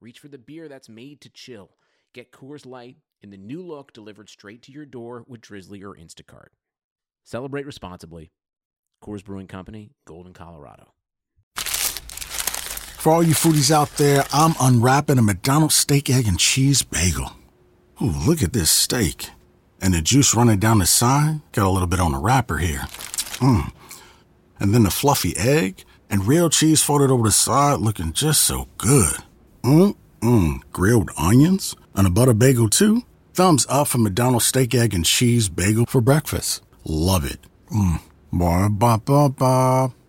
reach for the beer that's made to chill. Get Coors Light in the new look delivered straight to your door with Drizly or Instacart. Celebrate responsibly. Coors Brewing Company, Golden, Colorado. For all you foodies out there, I'm unwrapping a McDonald's steak, egg, and cheese bagel. Ooh, look at this steak. And the juice running down the side. Got a little bit on the wrapper here. Mmm. And then the fluffy egg and real cheese folded over the side looking just so good. Mmm. Grilled onions and a butter bagel too. Thumbs up for McDonald's steak, egg, and cheese bagel for breakfast. Love it. Mmm. Ba ba ba ba.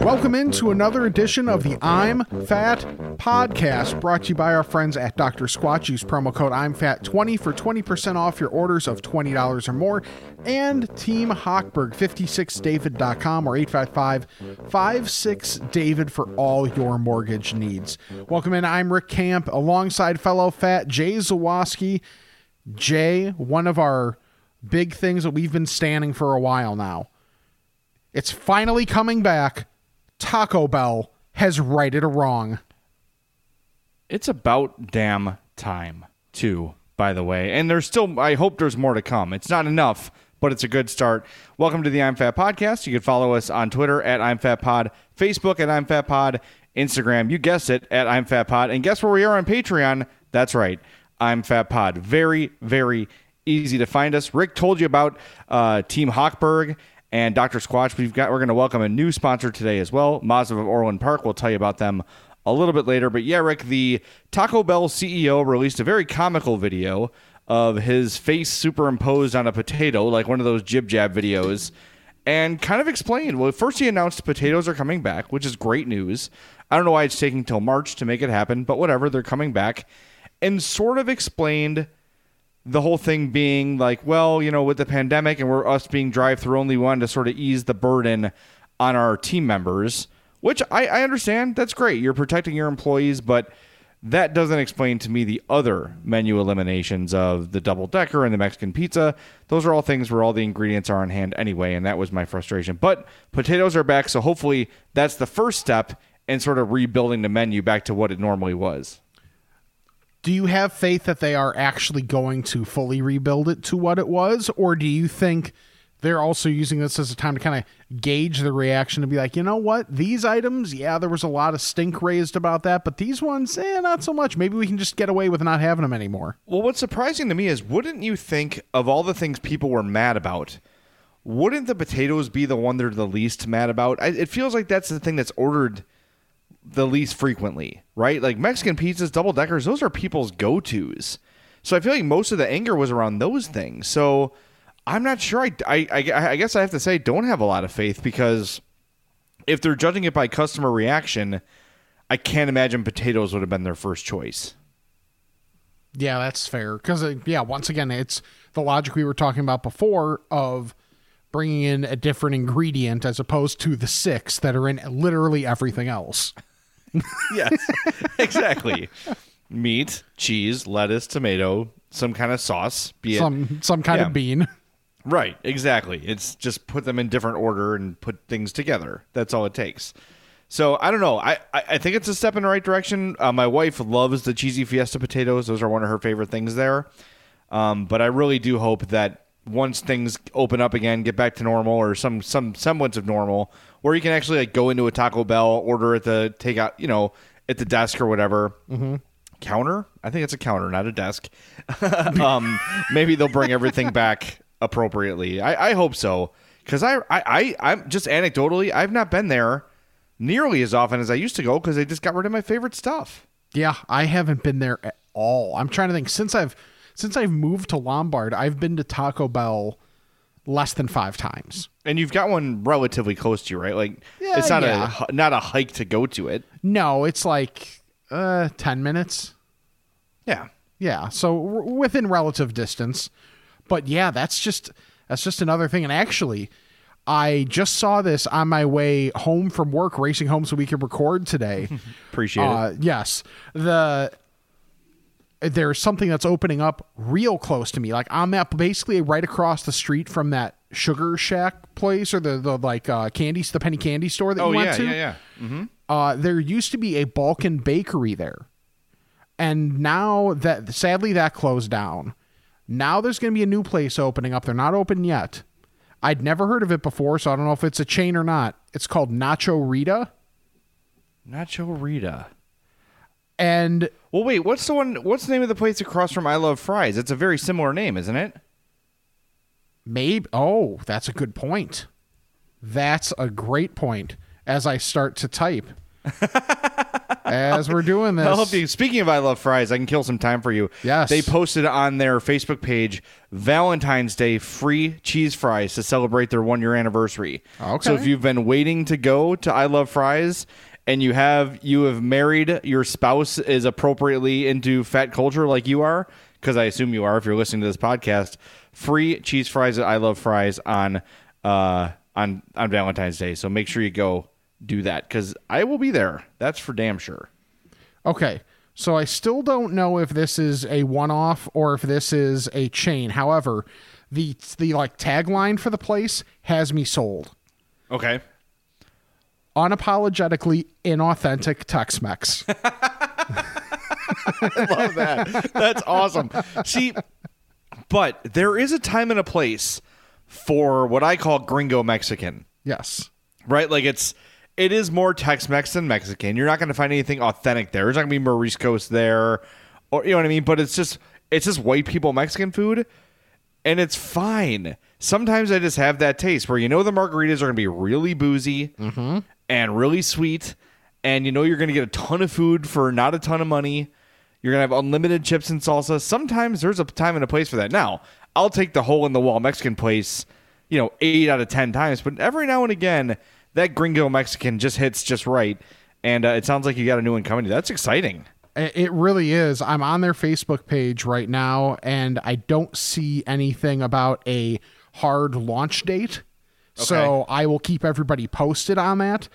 Welcome into another edition of the I'm Fat podcast, brought to you by our friends at Dr. Squatch. Use promo code I'm Fat 20 for 20% off your orders of $20 or more. And Team Hochberg, 56david.com or 855 56David for all your mortgage needs. Welcome in. I'm Rick Camp alongside fellow fat Jay Zawoski. Jay, one of our big things that we've been standing for a while now. It's finally coming back. Taco Bell has righted a wrong. It's about damn time, too, by the way. And there's still, I hope there's more to come. It's not enough, but it's a good start. Welcome to the I'm Fat Podcast. You can follow us on Twitter at I'm Fat Pod, Facebook at I'm Fat Pod, Instagram, you guessed it, at I'm Fat Pod. And guess where we are on Patreon? That's right, I'm Fat Pod. Very, very easy to find us. Rick told you about uh, Team Hochberg and Dr. Squatch. We've got we're going to welcome a new sponsor today as well, Mazda of Orland Park. We'll tell you about them a little bit later. But yeah, Rick, the Taco Bell CEO released a very comical video of his face superimposed on a potato, like one of those jib jab videos, and kind of explained. Well, first he announced potatoes are coming back, which is great news. I don't know why it's taking till March to make it happen, but whatever, they're coming back, and sort of explained the whole thing being like, well, you know, with the pandemic and we're us being drive through only, one to sort of ease the burden on our team members, which I, I understand. That's great. You're protecting your employees, but that doesn't explain to me the other menu eliminations of the double decker and the Mexican pizza. Those are all things where all the ingredients are on hand anyway, and that was my frustration. But potatoes are back, so hopefully that's the first step in sort of rebuilding the menu back to what it normally was. Do you have faith that they are actually going to fully rebuild it to what it was? Or do you think they're also using this as a time to kind of gauge the reaction to be like, you know what? These items, yeah, there was a lot of stink raised about that, but these ones, eh, not so much. Maybe we can just get away with not having them anymore. Well, what's surprising to me is wouldn't you think of all the things people were mad about, wouldn't the potatoes be the one they're the least mad about? I, it feels like that's the thing that's ordered the least frequently, right? Like Mexican pizzas, double deckers, those are people's go tos. So I feel like most of the anger was around those things. So I'm not sure. I, I, I, I guess I have to say, don't have a lot of faith because if they're judging it by customer reaction, I can't imagine potatoes would have been their first choice. Yeah, that's fair. Because, uh, yeah, once again, it's the logic we were talking about before of bringing in a different ingredient as opposed to the six that are in literally everything else. yes, exactly. Meat, cheese, lettuce, tomato, some kind of sauce, be it Some some kind Yeah. of bean. right. Exactly. It's just put them in different order and put things together. That's all it takes. So I don't know. I, I, I think it's a step in the right direction. Uh, my wife loves the cheesy fiesta potatoes. Those are one of her favorite things there. Um, but I really do hope that once things open up again, get back to normal or some some semblance of normal, where you can actually like go into a Taco Bell, order at the takeout, you know, at the desk or whatever. Mm-hmm. Counter? I think it's a counter, not a desk. um, maybe they'll bring everything back appropriately. I, I hope so because I, I I I'm just anecdotally I've not been there nearly as often as I used to go because they just got rid of my favorite stuff. Yeah, I haven't been there at all. I'm trying to think since I've since I've moved to Lombard, I've been to Taco Bell less than five times. And you've got one relatively close to you, right? Like Yeah, it's not yeah. a not a hike to go to it. No, it's like uh, ten minutes. Yeah. Yeah, so w- within relative distance. But yeah, that's just that's just another thing. And actually, I just saw this on my way home from work, racing home so we could record today. Appreciate uh, yes, the there's something that's opening up real close to me, like on that basically right across the street from that Sugar Shack place or the the like uh, candy the penny candy store that. Oh you went yeah, to. yeah, yeah. Uh, there used to be a Balkan bakery there. And now that sadly that closed down. Now there's going to be a new place opening up. They're not open yet. I'd never heard of it before, so I don't know if it's a chain or not. It's called Nacho Rita. Nacho Rita. And Well, wait. What's the one? What's the name of the place across from I Love Fries? It's a very similar name, isn't it? maybe, oh, that's a good point. That's a great point as I start to type. as we're doing this. I'll help you. Speaking of I Love Fries, I can kill some time for you. Yes. They posted on their Facebook page Valentine's Day free cheese fries to celebrate their one year anniversary. Okay. So if you've been waiting to go to I Love Fries and you have you have married your spouse is appropriately into fat culture like you are, because I assume you are if you're listening to this podcast, free cheese fries at I Love Fries on uh on on Valentine's Day. So make sure you go do that because I will be there. That's for damn sure. Okay. So I still don't know if this is a one-off or if this is a chain. However, the the like tagline for the place has me sold. Okay. Unapologetically inauthentic Tex-Mex. love that. That's awesome. See, but there is a time and a place for what I call gringo Mexican, yes. right? Like it's it is more Tex-Mex than Mexican. You're not going to find anything authentic there. There's not going to be mariscos there, or you know what I mean. But it's just it's just white people Mexican food, and it's fine. Sometimes I just have that taste where you know the margaritas are going to be really boozy mm-hmm. And really sweet, and you know you're going to get a ton of food for not a ton of money. You're gonna have unlimited chips and salsa. Sometimes there's a time and a place for that. Now, I'll take the hole in the wall Mexican place, you know, eight out of ten times. But every now and again, that gringo Mexican just hits just right, and uh, it sounds like you got a new one coming. That's exciting. It really is. I'm on their Facebook page right now and I don't see anything about a hard launch date. So I will keep everybody posted on that.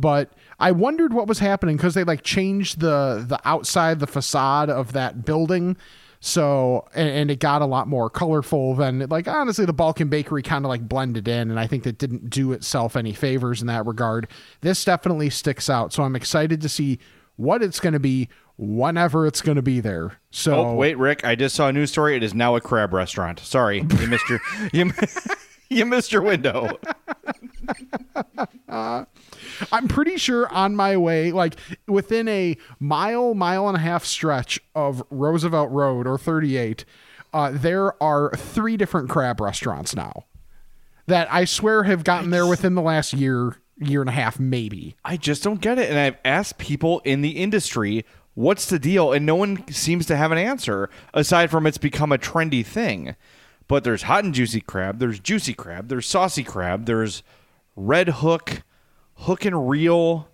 But I wondered what was happening because they like changed the the outside the facade of that building. So and, and it got a lot more colorful than like honestly the Balkan Bakery kind of like blended in and I think that didn't do itself any favors in that regard. This definitely sticks out. So I'm excited to see what it's going to be whenever it's going to be there. So Oh, wait, Rick, I just saw a news story. It is now a crab restaurant. Sorry, you missed your you, you missed your window. I'm pretty sure on my way, like within a mile, mile and a half stretch of Roosevelt Road or 38, uh, there are three different crab restaurants now that I swear have gotten there within the last year, year and a half, maybe. I just don't get it. And I've asked people in the industry, what's the deal? And no one seems to have an answer aside from it's become a trendy thing. But there's hot and juicy crab, there's juicy crab, there's saucy crab, there's red hook, hook and reel.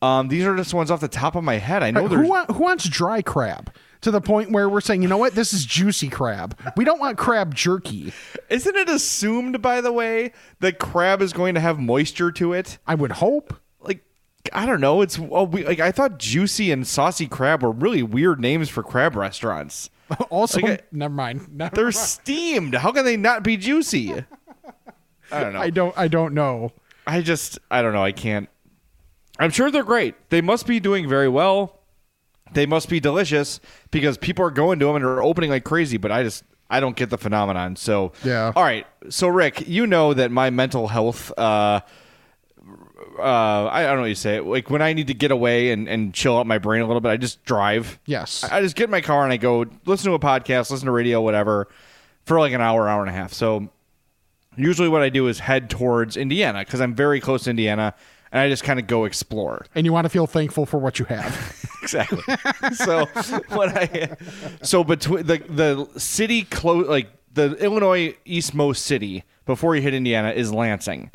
Um, these are just ones off the top of my head. I know who, there's want, who wants dry crab? To the point where we're saying, you know what, this is juicy crab. We don't want crab jerky. Isn't it assumed, by the way, that crab is going to have moisture to it? I would hope. Like, I don't know. It's well, we, like I thought juicy and saucy crab were really weird names for crab restaurants. Also, never mind. Never They're mind. steamed. How can they not be juicy? I don't know. I don't. I don't know. I just, I don't know. I can't. I'm sure they're great. They must be doing very well. They must be delicious because people are going to them and are opening like crazy. But I just, I don't get the phenomenon. So Yeah. All right. So Rick, you know that my mental health. uh uh, I don't know what you say. Like when I need to get away and, and chill out my brain a little bit, I just drive. Yes. I I just get in my car and I go listen to a podcast, listen to radio, whatever, for like an hour, hour and a half. So usually what I do is head towards Indiana because I'm very close to Indiana, and I just kind of go explore. And you want to feel thankful for what you have. exactly. so what I so between the the city close like the Illinois eastmost city before you hit Indiana is Lansing,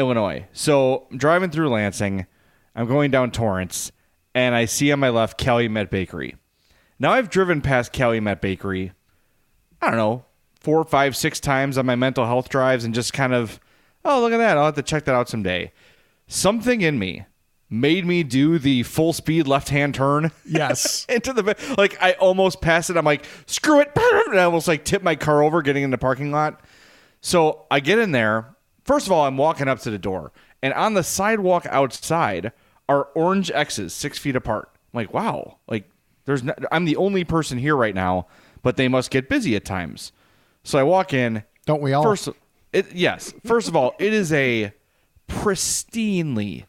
Illinois. So I'm driving through Lansing, I'm going down Torrance, and I see on my left Calumet Bakery. Now I've driven past Calumet Bakery, I don't know, four, five, six times on my mental health drives and just kind of, oh look at that, I'll have to check that out someday. Something in me made me do the full speed left hand turn. Yes. into the like I almost passed it. I'm like, screw it. And I almost like tip my car over getting in the parking lot. So I get in there. First of all, I'm walking up to the door. And on the sidewalk outside are orange X's six feet apart. I'm like, wow. Like there's no, I'm the only person here right now, but they must get busy at times. So I walk in. Don't we all? First it yes. First of all, it is a pristinely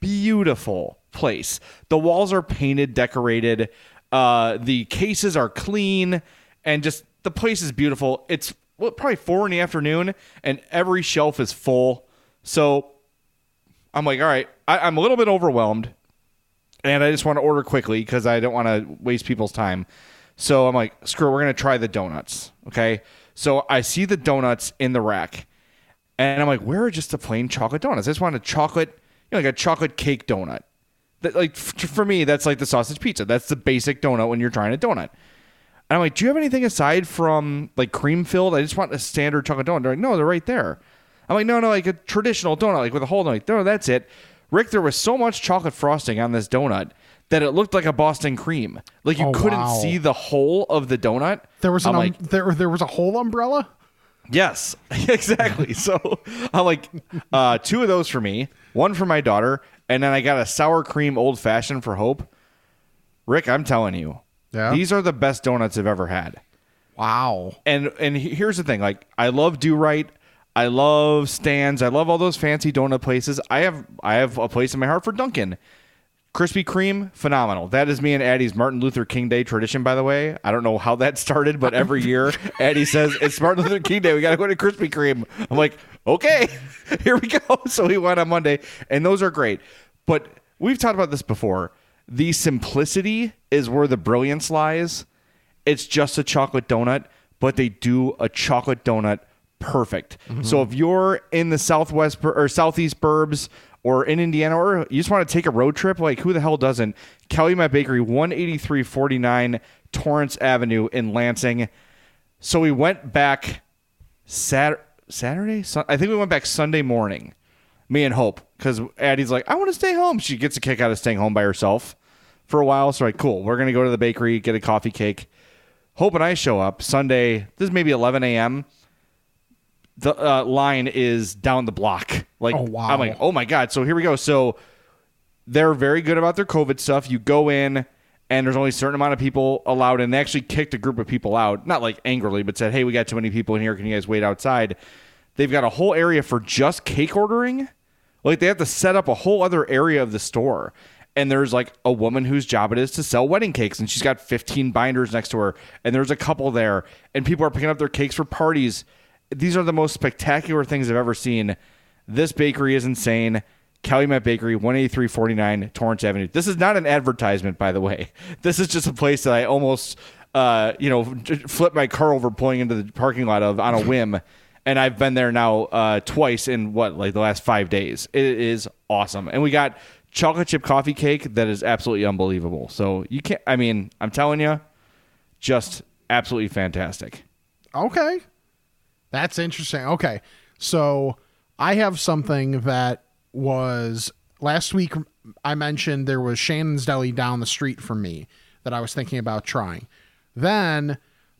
beautiful place. The walls are painted, decorated. Uh, the cases are clean, and just the place is beautiful. It's well, probably four in the afternoon, and every shelf is full. So I'm like, all right, I, I'm a little bit overwhelmed, and I just want to order quickly because I don't want to waste people's time. So I'm like, screw it, we're gonna try the donuts. Okay. So I see the donuts in the rack, and I'm like, where are just the plain chocolate donuts? I just want a chocolate, you know, like a chocolate cake donut. That, like f- for me, that's like the sausage pizza. That's the basic donut when you're trying a donut. And I'm like, do you have anything aside from like cream filled? I just want a standard chocolate donut. They're like, no, they're right there. I'm like, no, no, like a traditional donut, like with a hole. Like, no, that's it. Rick, there was so much chocolate frosting on this donut that it looked like a Boston cream. Like you Oh, couldn't wow. see the hole of the donut. There was an um, like, there there was a whole umbrella. Yes, exactly. So I'm like, uh, two of those for me, one for my daughter, and then I got a sour cream old fashioned for Hope. Rick, I'm telling you, Yeah? these are the best donuts I've ever had. Wow. And and here's the thing, like I love Do-Rite, I love Stan's, I love all those fancy donut places. I have I have a place in my heart for Dunkin'. Krispy Kreme, phenomenal. That is me and Addie's Martin Luther King Day tradition, by the way. I don't know how that started, but every year Addie says it's Martin Luther King Day. We got to go to Krispy Kreme. I'm like, okay, here we go. So we went on Monday, and those are great. But we've talked about this before. The simplicity is where the brilliance lies. It's just a chocolate donut, but they do a chocolate donut perfect. Mm-hmm. So if you're in the southwest or southeast burbs or in Indiana or you just want to take a road trip, like who the hell doesn't? Calumet Bakery, 18349 Torrance Avenue in Lansing. So we went back Sat- Saturday? Sun- I think we went back Sunday morning, me and Hope, because Addie's like, I want to stay home. She gets a kick out of staying home by herself for a while. So, like, cool. We're going to go to the bakery, get a coffee cake. Hope and I show up Sunday. This is maybe 11 a.m. The uh, line is down the block. Like, Oh, wow. I'm like, oh my God. So here we go. So they're very good about their COVID stuff. You go in and there's only a certain amount of people allowed, and they actually kicked a group of people out, not like angrily, but said, "Hey, we got too many people in here. Can you guys wait outside?" They've got a whole area for just cake ordering. Like they have to set up a whole other area of the store. And there's like a woman whose job it is to sell wedding cakes, and she's got 15 binders next to her. And there's a couple there, and people are picking up their cakes for parties. These are the most spectacular things I've ever seen. This bakery is insane. Calumet Bakery, 18349 Torrance Avenue. This is not an advertisement, by the way. This is just a place that I almost, uh, you know, flipped my car over pulling into the parking lot of on a whim. And I've been there now uh, twice in what, like the last five days. It is awesome. And we got chocolate chip coffee cake that is absolutely unbelievable. So you can't, I mean, I'm telling you, just absolutely fantastic. Okay. That's interesting. Okay. So I have something that was last week I mentioned there was Shannon's Deli down the street from me that I was thinking about trying. Then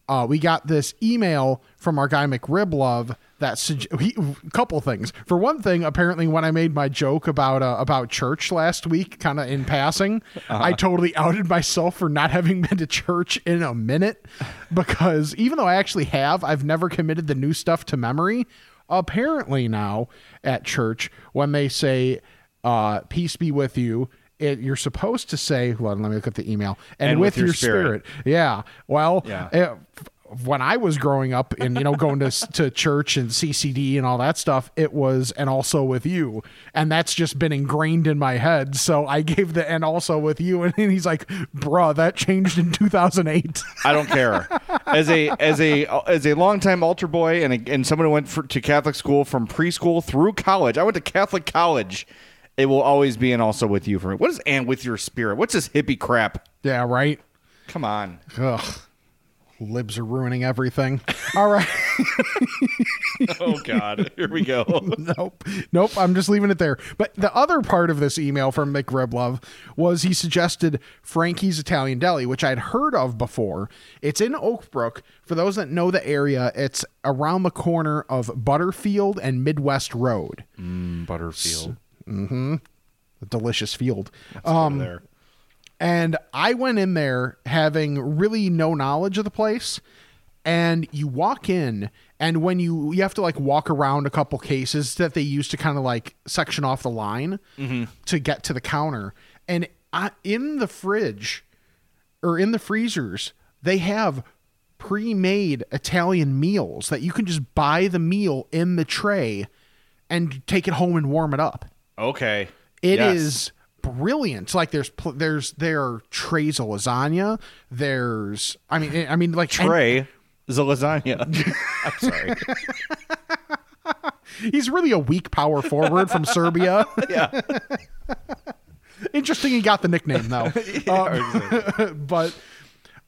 uh, we got this email from our guy McRiblove that sug- he, a couple things. For one thing, apparently when I made my joke about uh, about church last week, kind of in passing, I totally outed myself for not having been to church in a minute because even though I actually have, I've never committed the new stuff to memory. Apparently now at church, when they say uh, "Peace be with you," it, you're supposed to say, "Hold on, let me look at the email." And, with, your, spirit. Yeah. Well, Yeah. eh, when I was growing up and you know going to to church and CCD and all that stuff, it was and also with you, and that's just been ingrained in my head. So I gave the and also with you, and he's like, "Bruh, that changed in 2008." I don't care. As a as a as a longtime altar boy and a, and someone who went for, to Catholic school from preschool through college, I went to Catholic college. It will always be and also with you for me. What is and with your spirit? What's this hippie crap? yeah, right. Come on. Ugh. Libs are ruining everything. All right. Oh God. Here we go. nope. Nope. I'm just leaving it there. But the other part of this email from McRiblove was he suggested Frankie's Italian Deli, which I'd heard of before. It's in Oakbrook. For those that know the area, it's around the corner of Butterfield and Midwest Road. Butterfield. Mm-hmm. A delicious field. Um, there. And I went in there having really no knowledge of the place. And you walk in, and when you you have to like walk around a couple cases that they use to kind of like section off the line mm-hmm. to get to the counter. And I, in the fridge or in the freezers, they have pre-made Italian meals that you can just buy the meal in the tray and take it home and warm it up. Okay. It Yes. is brilliant. Like there's pl- there's there are trays of lasagna. There's I mean I mean like and Trey is a lasagna. I'm sorry. he's really a weak power forward from Serbia. Yeah. Interesting, he got the nickname though. Um, but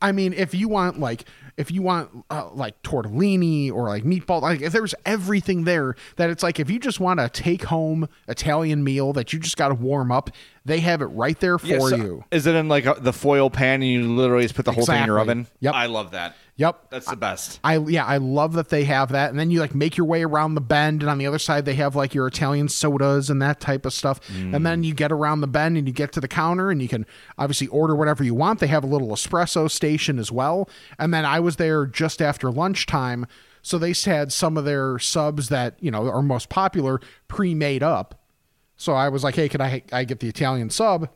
I mean, if you want like if you want uh, like tortellini or like meatball, like if there's everything there that it's like if you just want a take home Italian meal that you just got to warm up, they have it right there for Yeah, so you. Is it in like a, the foil pan and you literally just put the whole thing in your oven? Yep. I love that. Yep. That's the best. I yeah, I love that they have that. And then you like make your way around the bend and on the other side they have like your Italian sodas and that type of stuff. And then you get around the bend and you get to the counter and you can obviously order whatever you want. They have a little espresso station as well. And then I was there just after lunchtime, so they had some of their subs that, you know, are most popular pre-made up. So I was like, "Hey, can I I get the Italian sub?"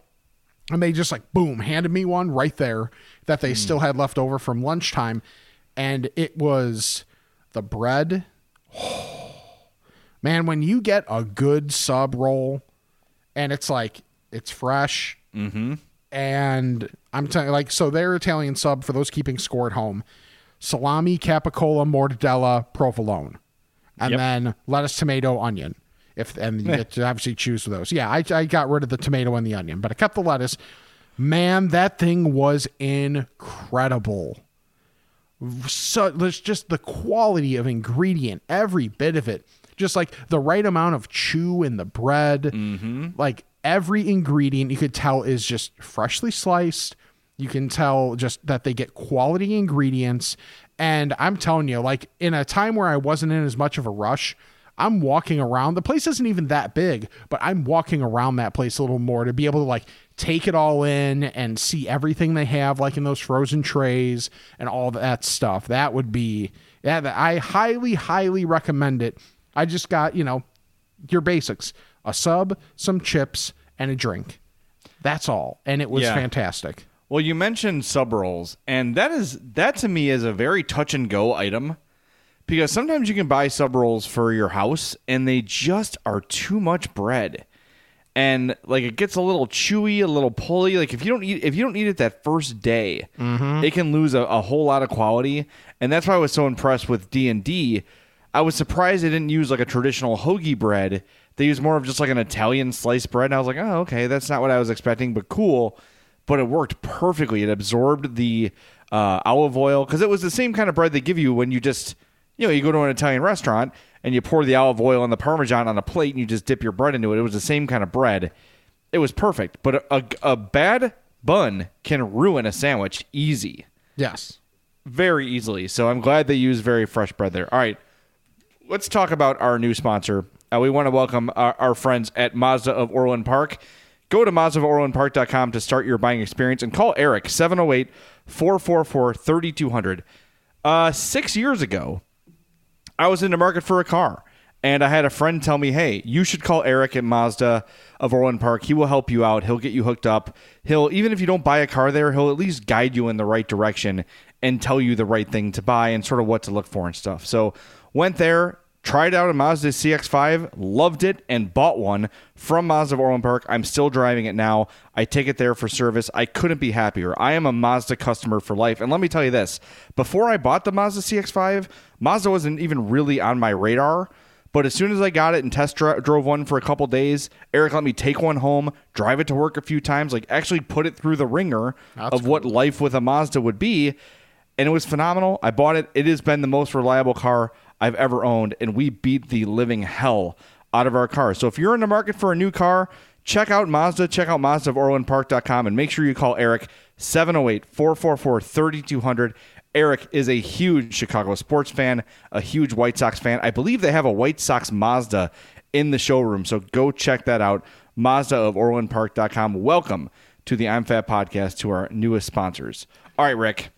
and they just like boom handed me one right there that they hmm. still had left over from lunchtime and it was the bread. Man when you get a good sub roll and it's like it's fresh mm-hmm. and i'm telling you like so their italian sub for those keeping score at home salami capicola mortadella provolone and Yep. then lettuce tomato onion if and you get to obviously choose those. Yeah I, I got rid of the tomato and the onion but i kept the lettuce man that thing was incredible. So there's just the quality of ingredient every bit of it. Just like the right amount of chew in the bread. Mm-hmm. Like every ingredient you could tell is just freshly sliced. You can tell just that they get quality ingredients. And i'm telling you like in a time where i wasn't in as much of a rush i'm walking around. The place isn't even that big but i'm walking around that place a little more to be able to like take it all in and see everything they have like in those frozen trays and all that stuff. That would be yeah i highly highly recommend it. I just got you know your basics a sub some chips and a drink. That's all. And it was Yeah. fantastic. Well, you mentioned sub rolls, and that is that to me is a very touch and go item because sometimes you can buy sub rolls for your house and they just are too much bread. And like it gets a little chewy, a little pulley. Like if you don't eat if you don't eat it that first day, it can lose a, a whole lot of quality. And that's why I was so impressed with D and D. I was surprised they didn't use like a traditional hoagie bread. They used more of just like an Italian sliced bread. And I was like, oh, okay, that's not what I was expecting, but cool but it worked perfectly. It absorbed the uh, olive oil because it was the same kind of bread they give you when you just, you know, you go to an Italian restaurant and you pour the olive oil and the parmesan on a plate and you just dip your bread into it. It was the same kind of bread. It was perfect, but a, a, a bad bun can ruin a sandwich easy, yes very easily. So I'm glad they use very fresh bread there. All right, let's talk about our new sponsor. Uh, we want to welcome our, our friends at Mazda of Orland Park. Go to MazdaofOrlandPark.com to start your buying experience and call Eric 708 444 3200. Uh, Six years ago, I was in the market for a car. And I had a friend tell me, hey, you should call Eric at Mazda of Orland Park. He will help you out. He'll get you hooked up. He'll, even if you don't buy a car there, he'll at least guide you in the right direction and tell you the right thing to buy and sort of what to look for and stuff. So went there, tried out a Mazda CX5, loved it, and bought one from Mazda of Orland Park. I'm still driving it now. I take it there for service. I couldn't be happier. I am a Mazda customer for life. And let me tell you this before I bought the Mazda CX5, Mazda wasn't even really on my radar. But as soon as I got it and test dri- drove one for a couple days, Eric let me take one home, drive it to work a few times, like actually put it through the ringer of what life with a Mazda would be. And it was phenomenal. I bought it. It has been the most reliable car I've ever owned, and we beat the living hell out of our cars. So if you're in the market for a new car, check out Mazda, check out Mazda of OrlandPark.com, and make sure you call Eric 708 444 3200. Eric is a huge Chicago sports fan, a huge White Sox fan. I believe they have a White Sox Mazda in the showroom, so go check that out. Mazda of OrlandPark.com. Welcome to the I'm Fat podcast, to our newest sponsors. All right, Rick,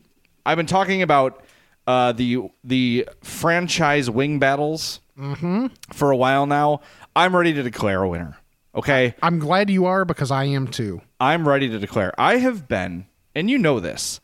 I've been talking about uh, the the franchise wing battles for a while now. I'm ready to declare a winner. Okay, I'm glad you are because I am too. I'm ready to declare. I have been, and you know this.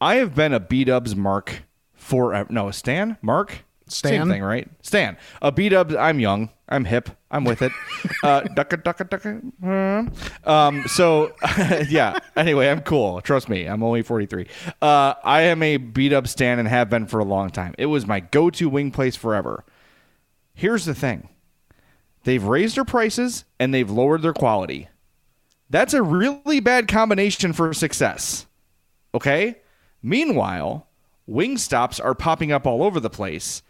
I have been a B Dubs mark for no a Stan Mark Stan? same thing right Stan a B Dubs. I'm young. I'm hip. I'm with it. uh, ducka ducka ducka. Um. So yeah. Anyway, I'm cool. Trust me. I'm only 43. Uh, I am a B Dubs Stan and have been for a long time. It was my go to wing place forever. Here's the thing. They've raised their prices and they've lowered their quality. That's a really bad combination for success. Okay? Meanwhile, Wingstops are popping up all over the place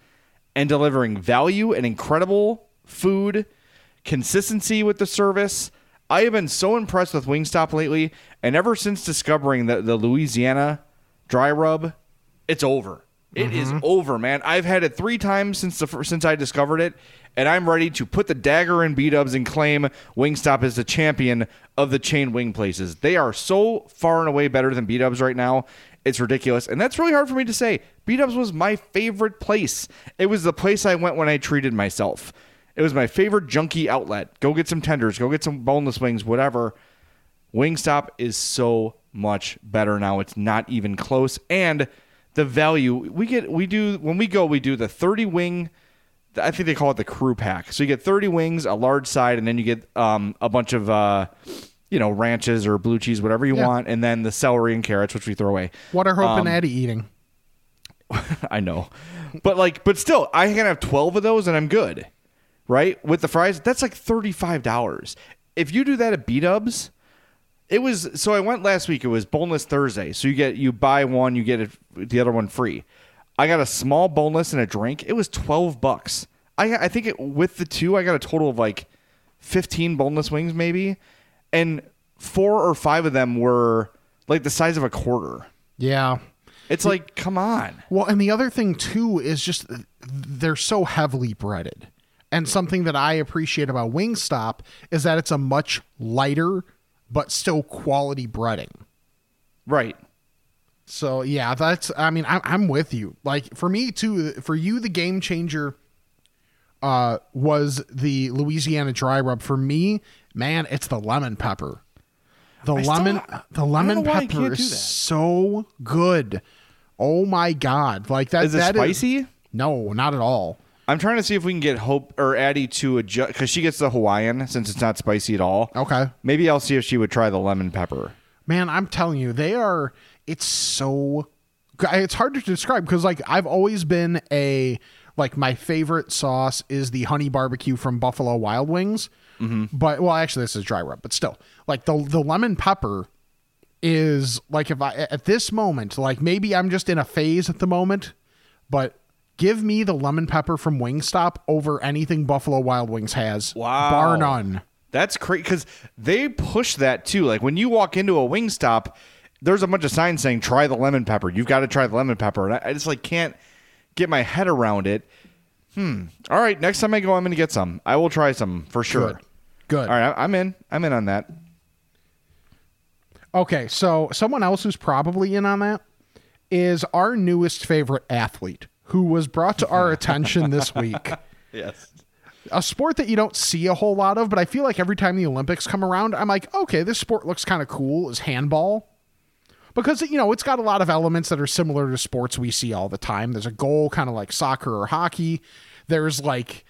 and delivering value and incredible food, consistency with the service. I have been so impressed with Wingstop lately, and ever since discovering the, the Louisiana dry rub, it's over. It is mm-hmm. over, man. I've had it three times since the since I discovered it, and I'm ready to put the dagger in B Dubs and claim Wingstop is the champion of the chain wing places. They are so far and away better than B Dubs right now. It's ridiculous, and that's really hard for me to say. B Dubs was my favorite place. It was the place I went when I treated myself. It was my favorite junkie outlet. Go get some tenders, go get some boneless wings, whatever. Wingstop is so much better now. It's not even close. And the value we get, we do when we go, we do the 30 wing. I think they call it the crew pack. So you get 30 wings, a large side, and then you get um, a bunch of, uh, you know, ranches or blue cheese, whatever you Yeah. want, and then the celery and carrots, which we throw away. What are Hope Um, and Eddie eating? I know. But like, but still, I can have 12 of those and I'm good. Right? With the fries, that's like $35. If you do that at B Dubs, it was so I went last week. It was boneless Thursday. So you get you buy one, you get it, the other one free. I got a small boneless and a drink. It was 12 bucks. I I think it, with the two, I got a total of like 15 boneless wings maybe. And four or five of them were like the size of a quarter. Yeah. It's like, come on. Well, and the other thing too is just they're so heavily breaded. And something that I appreciate about Wingstop is that it's a much lighter but still quality breading. Right. So yeah, that's. I mean, I, I'm with you. Like for me too. For you, the game changer uh, was the Louisiana dry rub. For me, man, it's the lemon pepper. The I lemon, I the lemon know why I pepper is so good. Oh my god! Like that. Is it that spicy? no, not at all. I'm trying to see if we can get Hope or Addie to adjust because she gets the Hawaiian since it's not spicy at all. Okay. Maybe I'll see if she would try the lemon pepper. Man, I'm telling you, they are. It's so. It's hard to describe because, like, I've always been a like my favorite sauce is the honey barbecue from Buffalo Wild Wings. But well, actually, this is dry rub, but still, like the the lemon pepper is like if I at this moment, like maybe I'm just in a phase at the moment, but give me the lemon pepper from Wingstop over anything Buffalo Wild Wings has. Wow. bar none. That's crazy because they push that too. Like when you walk into a Wingstop, there's a bunch of signs saying "try the lemon pepper." You've got to try the lemon pepper, and I, I just like can't get my head around it. Hmm. All right, next time I go, I'm going to get some. I will try some for sure. Good. Good. All right, I'm in. I'm in on that. Okay, so someone else who's probably in on that is our newest favorite athlete who was brought to our attention this week. Yes. A sport that you don't see a whole lot of, but I feel like every time the Olympics come around, I'm like, okay, this sport looks kind of cool is handball. Because you know it's got a lot of elements that are similar to sports we see all the time. There's a goal, kind of like soccer or hockey. There's like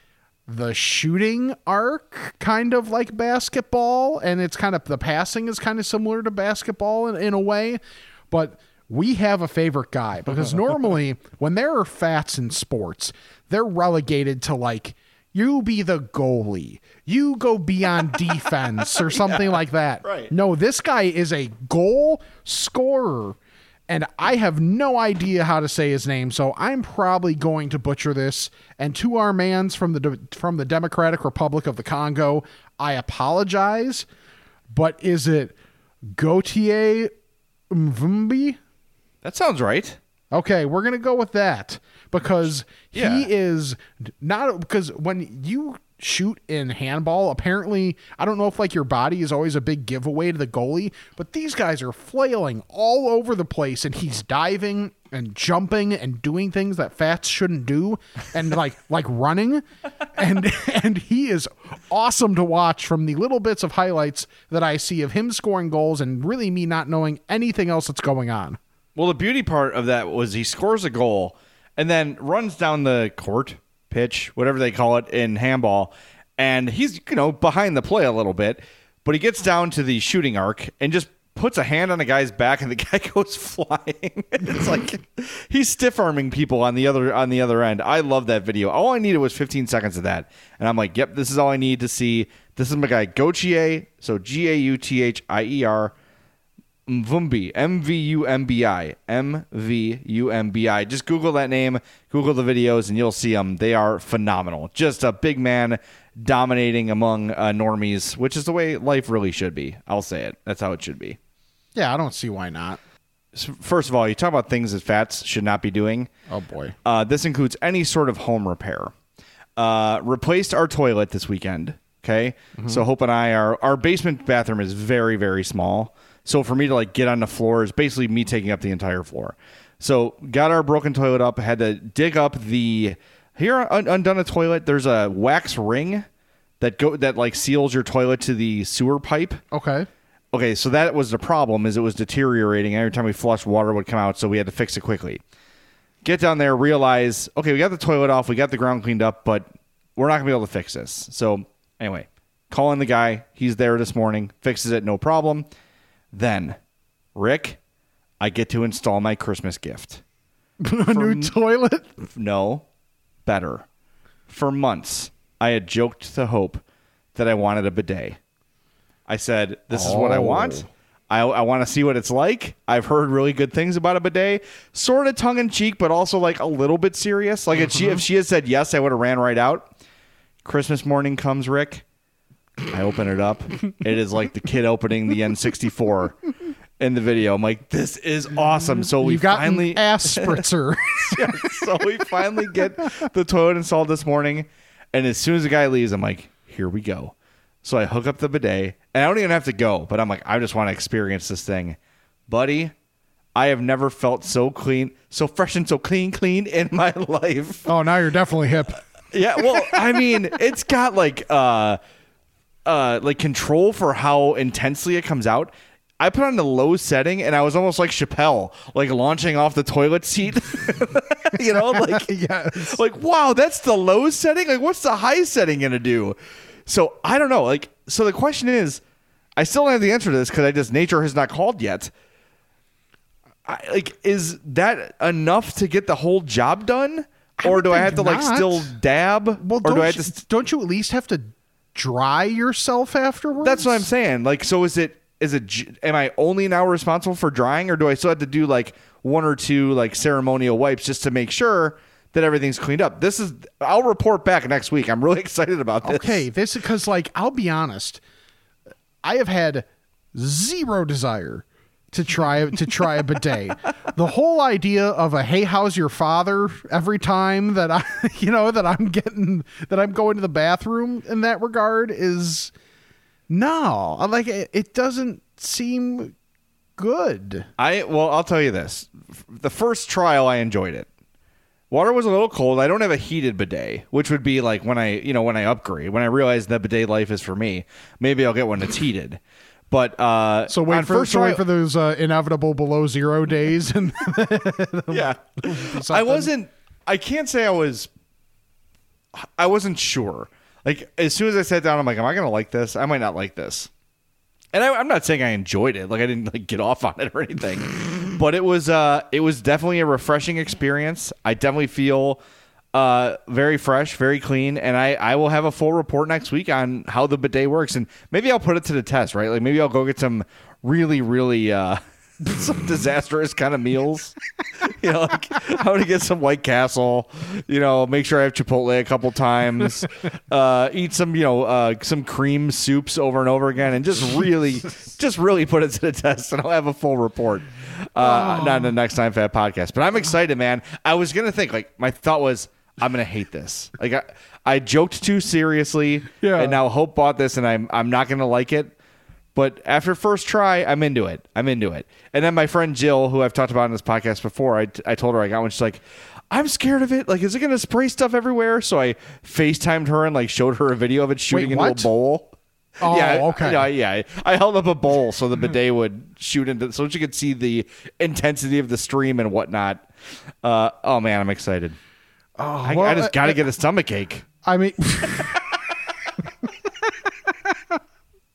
the shooting arc, kind of like basketball, and it's kind of the passing is kind of similar to basketball in, in a way, but we have a favorite guy because normally when there are fats in sports, they're relegated to like you be the goalie, you go be on defense or something like that. right. No, this guy is a goal scorer. And I have no idea how to say his name, so I'm probably going to butcher this. And to our mans from the from the Democratic Republic of the Congo, I apologize. But is it Gauthier Mvumbi? That sounds right. Okay, we're gonna go with that because Yeah. he is not because when you shoot in handball, apparently I don't know if like your body is always a big giveaway to the goalie, but these guys are flailing all over the place and he's diving and jumping and doing things that fats shouldn't do and like like running and and he is awesome to watch from the little bits of highlights that I see of him scoring goals and really me not knowing anything else that's going on. Well, the beauty part of that was he scores a goal and then runs down the court, pitch, whatever they call it in handball, and he's, you know, behind the play a little bit, but he gets down to the shooting arc and just puts a hand on a guy's back and the guy goes flying. it's like he's stiff arming people on the other on the other end. I love that video. All I needed was 15 seconds of that. And I'm like, "Yep, this is all I need to see. This is my guy Gauthier, so G A U T H I E R Mvumbi, M V U M B I, M V U M B I. Just Google that name, Google the videos, and you'll see them. They are phenomenal. Just a big man dominating among uh, normies, which is the way life really should be. I'll say it. That's how it should be. Yeah, I don't see why not. First of all, you talk about things that fats should not be doing. Oh boy. Uh, this includes any sort of home repair. Uh, replaced our toilet this weekend. Okay, so Hope and I are our basement bathroom is very very small. So for me to like get on the floor is basically me taking up the entire floor. So got our broken toilet up. Had to dig up the here undone a toilet. There's a wax ring that go that like seals your toilet to the sewer pipe. Okay. Okay, so that was the problem is it was deteriorating every time we flushed water would come out, so we had to fix it quickly. Get down there, realize, okay, we got the toilet off, we got the ground cleaned up, but we're not gonna be able to fix this. So anyway, call in the guy, he's there this morning, fixes it, no problem. Then, Rick, I get to install my Christmas gift. a new toilet. No, better. For months, I had joked to Hope that I wanted a bidet. I said, This is what I oh. want. I, I want to see what it's like. I've heard really good things about a bidet, sort of tongue in cheek, but also like a little bit serious. Like if she mm-hmm. if she had said yes, I would have ran right out. Christmas morning comes, Rick. I open it up. It is like the kid opening the N64 in the video. I'm like, this is awesome. So we finally ass spritzer. so we finally get the toilet installed this morning, and as soon as the guy leaves, I'm like, "Here we go." So I hook up the bidet, and I don't even have to go, but I'm like, I just want to experience this thing, buddy. I have never felt so clean, so fresh, and so clean, clean in my life. oh, now you're definitely hip. Yeah, well, I mean, it's got like uh uh like control for how intensely it comes out. I put on the low setting and I was almost like Chappelle, like launching off the toilet seat. you know, like Yes. like wow, that's the low setting? Like what's the high setting going to do? So, I don't know. Like so the question is I still don't have the answer to this cuz I just nature has not called yet. I, like is that enough to get the whole job done? I Or do I have to like still dab? Well, or don't, do I have you, to st- don't you at least have to dry yourself afterwards? That's what I'm saying. Like, so is it? Is it? Am I only now responsible for drying, or do I still have to do like one or two like ceremonial wipes just to make sure that everything's cleaned up? This is. I'll report back next week. I'm really excited about this. Okay, this is because like I'll be honest, I have had zero desire to try to try a bidet. the whole idea of a hey, how's your father every time that I you know that I'm getting that I'm going to the bathroom in that regard is no. Like it, it doesn't seem good. I well, I'll tell you this. The first trial, I enjoyed it. Water was a little cold. I don't have a heated bidet, which would be like when I, you know, when I upgrade, when I realize that bidet life is for me. Maybe I'll get one that's heated. But uh, So wait for first so try, wait for those uh, inevitable below zero days, and yeah. I wasn't. I can't say I was. I wasn't sure. Like as soon as I sat down, I'm like, am I gonna like this? I might not like this. And I, I'm not saying I enjoyed it. Like I didn't like get off on it or anything. but it was. Uh, it was definitely a refreshing experience. I definitely feel. Uh, very fresh, very clean, and I, I will have a full report next week on how the bidet works, and maybe I'll put it to the test, right? Like maybe I'll go get some really, really uh, some disastrous kind of meals. you know, like I'm gonna get some White Castle. You know, make sure I have Chipotle a couple times. Uh, eat some, you know, uh, some cream soups over and over again, and just really, just really put it to the test, and I'll have a full report. Uh, Not in the next time fat podcast, but I'm excited, man. I was gonna think like my thought was. I'm gonna hate this. Like I, I joked too seriously, Yeah. and now Hope bought this, and I'm I'm not gonna like it. But after first try, I'm into it. I'm into it. And then my friend Jill, who I've talked about in this podcast before, I, I told her I got one. She's like, I'm scared of it. Like, is it going to spray stuff everywhere? So I FaceTimed her and like showed her a video of it shooting into what? a bowl. Oh, yeah, okay. Yeah, yeah. I held up a bowl so the bidet would shoot into, so she could see the intensity of the stream and whatnot. Uh, oh man, I'm excited. Oh, I, well, I just uh, got to get a stomach ache. I mean,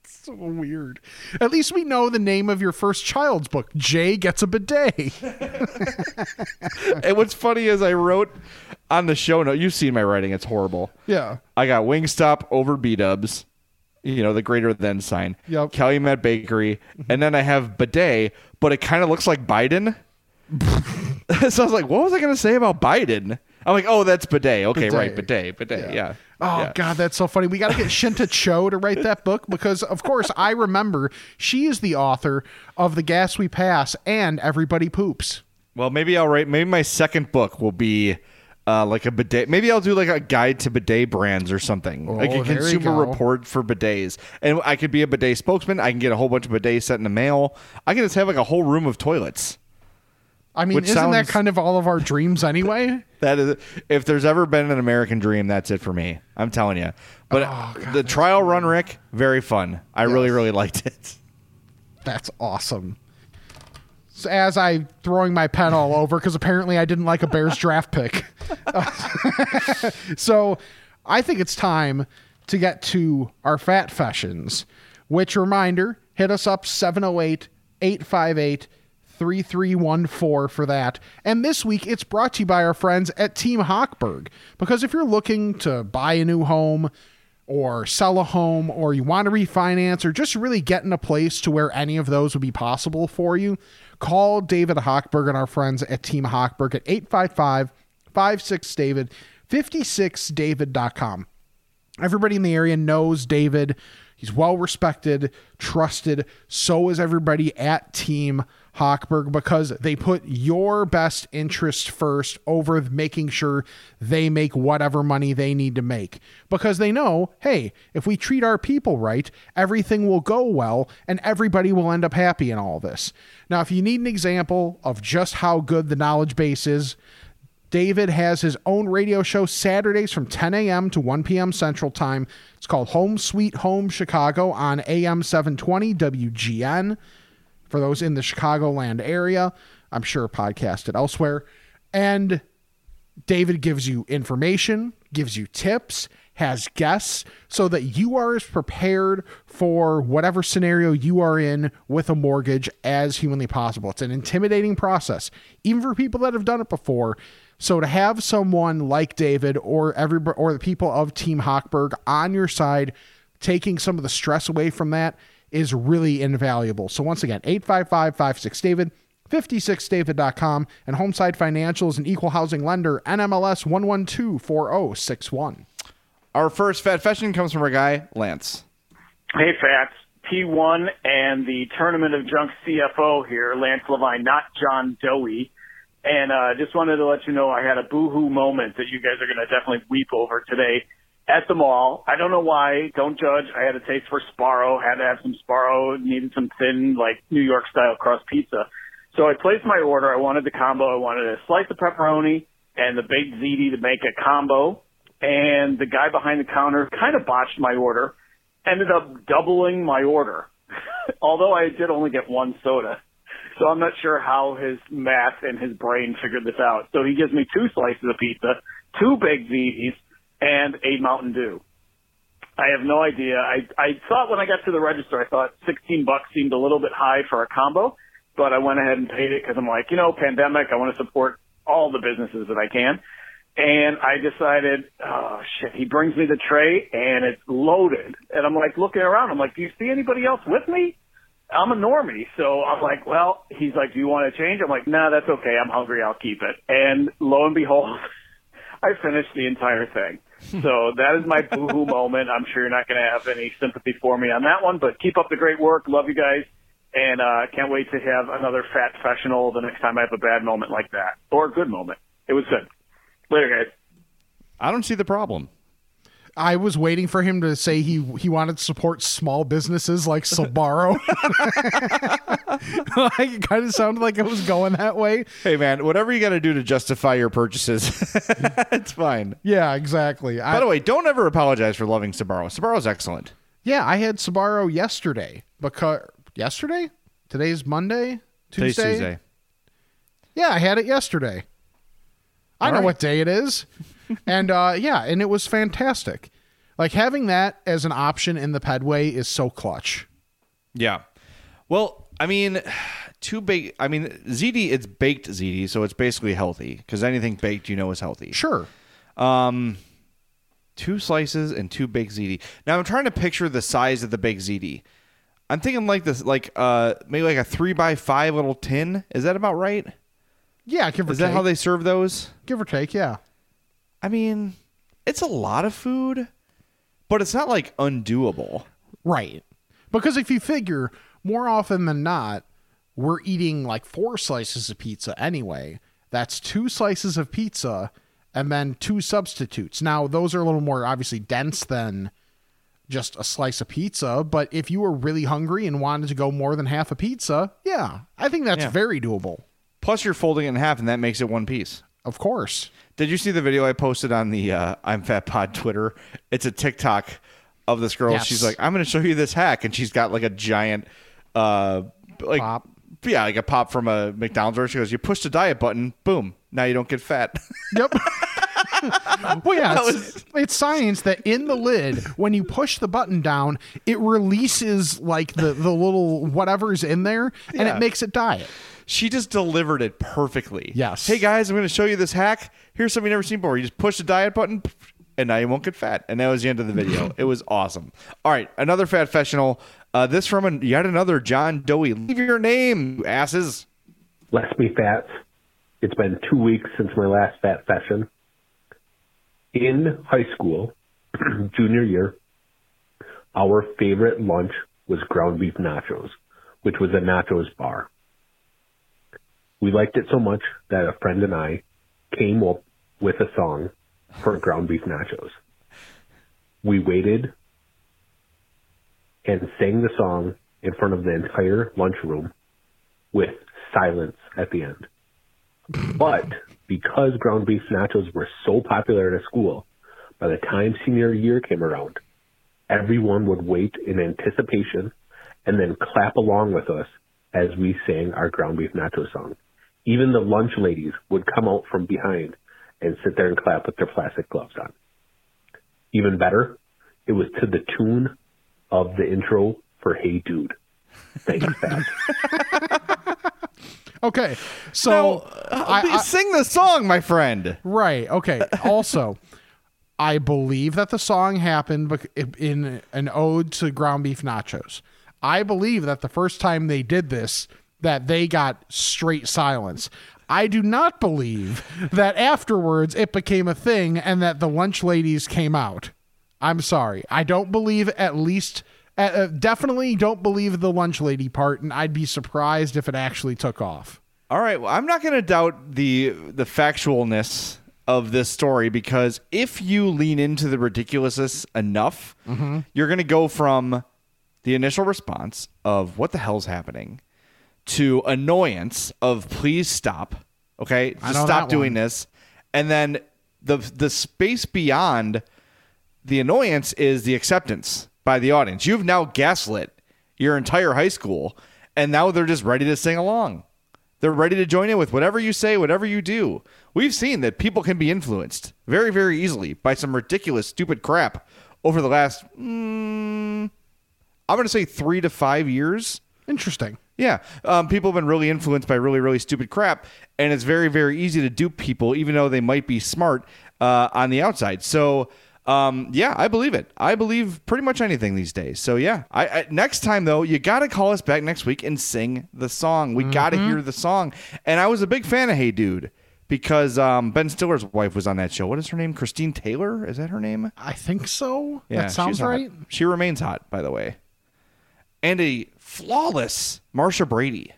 so weird. At least we know the name of your first child's book. Jay gets a bidet. and what's funny is I wrote on the show note. You've seen my writing; it's horrible. Yeah. I got Wingstop over B Dubs, you know the greater than sign. Yep. Calumet Bakery, and then I have bidet, but it kind of looks like Biden. so I was like, what was I going to say about Biden? I'm like, oh, that's bidet. Okay, Bidet. right, bidet, bidet. Yeah. Oh Yeah. God, that's so funny. We got to get Shinta Cho to write that book because, of course, I remember she is the author of The Gas We Pass and Everybody Poops. Well, maybe I'll write. Maybe my second book will be. Uh, like a bidet. Maybe I'll do like a guide to bidet brands or something, like Oh, a consumer report for bidets. And I could be a bidet spokesman. I can get a whole bunch of bidets sent in the mail. I can just have like a whole room of toilets. I mean, Which isn't that kind of all of our dreams anyway? That is, if there's ever been an American dream, that's it for me. I'm telling you. But Oh, the trial run, Rick, very fun. I really, really liked it. That's awesome. So as I throwing my pen all over because apparently I didn't like a Bears draft pick. so I think it's time to get to our fat fashions. Which reminder, hit us up 708 858 3314 for that. And this week it's brought to you by our friends at Team Hochberg. Because if you're looking to buy a new home, or sell a home or you want to refinance or just really get in a place to where any of those would be possible for you, call David Hochberg and our friends at Team Hochberg at 855 56 David, 56david.com. Everybody in the area knows David. He's well respected, trusted. So is everybody at Team Hochberg because they put your best interest first over making sure they make whatever money they need to make. Because they know, hey, if we treat our people right, everything will go well and everybody will end up happy in all this. Now, if you need an example of just how good the knowledge base is, David has his own radio show Saturdays from 10 a.m. to 1 p.m. Central Time. It's called Home Sweet Home Chicago on AM 720 WGN. For those in the Chicagoland area, I'm sure podcasted elsewhere. And David gives you information, gives you tips, has guests, so that you are as prepared for whatever scenario you are in with a mortgage as humanly possible. It's an intimidating process, even for people that have done it before. So to have someone like David or every or the people of Team Hochberg on your side, taking some of the stress away from that is really invaluable. So once again, 855 David. 56david.com and Homeside Financial is an equal housing lender, NMLS 1124061. Our first fat fashion comes from our guy, Lance. Hey, Fats. P1 and the Tournament of Junk CFO here, Lance Levine, not John Doe. And uh, just wanted to let you know I had a boohoo moment that you guys are going to definitely weep over today at the mall. I don't know why. Don't judge. I had a taste for Sbarro. Had to have some Sbarro. Needed some thin, like New York style crust pizza. So I placed my order. I wanted the combo. I wanted a slice of pepperoni and the baked ziti to make a combo. And the guy behind the counter kind of botched my order. Ended up doubling my order. although I did only get one soda. So I'm not sure how his math and his brain figured this out. So he gives me two slices of pizza, two big Z's, and a Mountain Dew. I have no idea. I I thought when I got to the register, I thought 16 bucks seemed a little bit high for a combo, but I went ahead and paid it because I'm like, you know, pandemic. I want to support all the businesses that I can. And I decided, oh shit, he brings me the tray and it's loaded. And I'm like looking around. I'm like, do you see anybody else with me? I'm a normie. So I'm like, well, he's like, do you want to change? I'm like, no, nah, that's okay. I'm hungry. I'll keep it. And lo and behold, I finished the entire thing. so that is my boohoo moment. I'm sure you're not going to have any sympathy for me on that one, but keep up the great work. Love you guys. And, uh, can't wait to have another fat professional the next time I have a bad moment like that or a good moment. It was good. Later, guys. I don't see the problem. I was waiting for him to say he he wanted to support small businesses like Sbarro. like, it kind of sounded like it was going that way. Hey man, whatever you got to do to justify your purchases, it's fine. Yeah, exactly. By I, the way, don't ever apologize for loving Sbarro. Sbarro's excellent. yeah, I had Sbarro yesterday because yesterday. Today's Monday. Tuesday. Today's Tuesday. Yeah, I had it yesterday. I know right. what day it is. And uh, yeah, and it was fantastic. Like having that as an option in the pedway is so clutch. Yeah. Well, I mean, too big. I mean, ziti, it's baked ziti, so it's basically healthy because anything baked, you know, is healthy. Sure. Um, two slices and two baked ziti. Now I'm trying to picture the size of the baked ziti. I'm thinking like this, like uh, maybe like a three by five little tin. Is that about right? Yeah, give or Is take. that how they serve those? give or take, yeah. I mean, it's a lot of food, but it's not like undoable. Right. Because if you figure more often than not, we're eating like four slices of pizza anyway. That's two slices of pizza and then two substitutes. Now, those are a little more obviously dense than just a slice of pizza, but if you were really hungry and wanted to go more than half a pizza, yeah, I think that's Yeah. very doable. Plus, you're folding it in half, and that makes it one piece. Of course. Did you see the video I posted on the uh, I'm Fat Pod Twitter? It's a TikTok of this girl. Yes. She's like, I'm going to show you this hack, and she's got like a giant, uh, like Pop. yeah, like a pop from a McDonald's. Where she goes, you push the diet button, boom, now you don't get fat. Yep. well, yeah, it's, it's science that in the lid, when you push the button down, it releases like the, the little whatever's in there and Yeah. it makes it diet. she just delivered it perfectly. Yes. Hey guys, I'm going to show you this hack. Here's something you've never seen before. You just push the diet button, and now you won't get fat. And that was the end of the video. it was awesome. All right, another fat professional. Uh, this from an, yet another John Doe. Leave your name, you asses. Bless me fats. It's been two weeks since my last fat session. In high school, junior year, our favorite lunch was ground beef nachos, which was a nachos bar. We liked it so much that a friend and I came up with a song for ground beef nachos. We waited and sang the song in front of the entire lunchroom with silence at the end. But because ground beef nachos were so popular at a school, by the time senior year came around, everyone would wait in anticipation and then clap along with us as we sang our ground beef nacho song. Even the lunch ladies would come out from behind and sit there and clap with their plastic gloves on. Even better, it was to the tune of the intro for Hey Dude. Thanks, Pat. Okay. So I, I- sing the song, my friend. right. Okay. Also, I believe that the song happened in an ode to ground beef nachos. I believe that the first time they did this, that they got straight silence. I do not believe that afterwards it became a thing and that the lunch ladies came out. I'm sorry. I don't believe at least. Uh, uh, definitely don't believe the lunch lady part, and I'd be surprised if it actually took off. All right, well, I'm not going to doubt the the factualness of this story because if you lean into the ridiculousness enough, you're going to go from the initial response of what the hell's happening to annoyance of please stop. Okay, just stop doing one. this, and then the the space beyond the annoyance is the acceptance by the audience. You've now gaslit. your entire high school, and now they're just ready to sing along. They're ready to join in with whatever you say, whatever you do. We've seen that people can be influenced very, very easily by some ridiculous, stupid crap over the last, mm, I'm going to say three to five years. Interesting. Yeah, um, people have been really influenced by really, really stupid crap, and it's very, very easy to dupe people, even though they might be smart uh, on the outside. So, um, yeah, I believe it. I believe pretty much anything these days. So, yeah, I, I next time though, you got to call us back next week and sing the song. We got to hear the song. And I was a big fan of Hey Dude because um, Ben Stiller's wife was on that show. What is her name? Christine Taylor? Is that her name? I think so. Yeah, that sounds right. She remains hot, by the way. And a flawless Marcia Brady.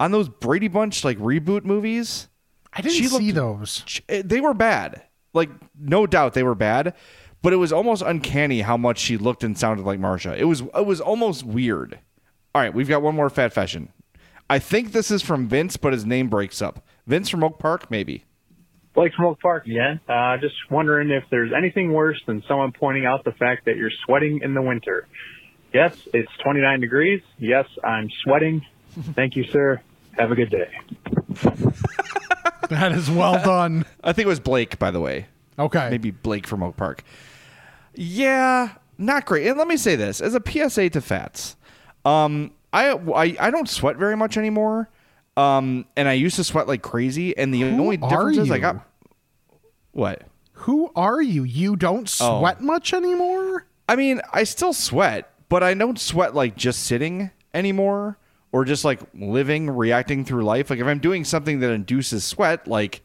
On those Brady Bunch like reboot movies, I didn't She see looked- those. eh, they were bad. Like no doubt they were bad, but it was almost uncanny how much she looked and sounded like Marsha. It was it was almost weird. All right, we've got one more fat fashion. I think this is from Vince, but his name breaks up. Vince from Oak Park, maybe. Blake from Oak Park again. Uh, just wondering if there's anything worse than someone pointing out the fact that you're sweating in the winter. Yes, it's 29 degrees. Yes, I'm sweating. Thank you, sir. Have a good day. That is well done. I think it was Blake, by the way. Okay. maybe Blake from Oak Park. Yeah, not great. And let me say this as a PSA to fats. Um, I, I I don't sweat very much anymore. Um, and I used to sweat like crazy. And the Who only are difference is I got what? Who are you? You don't Oh. sweat much anymore? I mean, I still sweat, but I don't sweat like just sitting anymore or just like living, reacting through life. Like if I'm doing something that induces sweat, like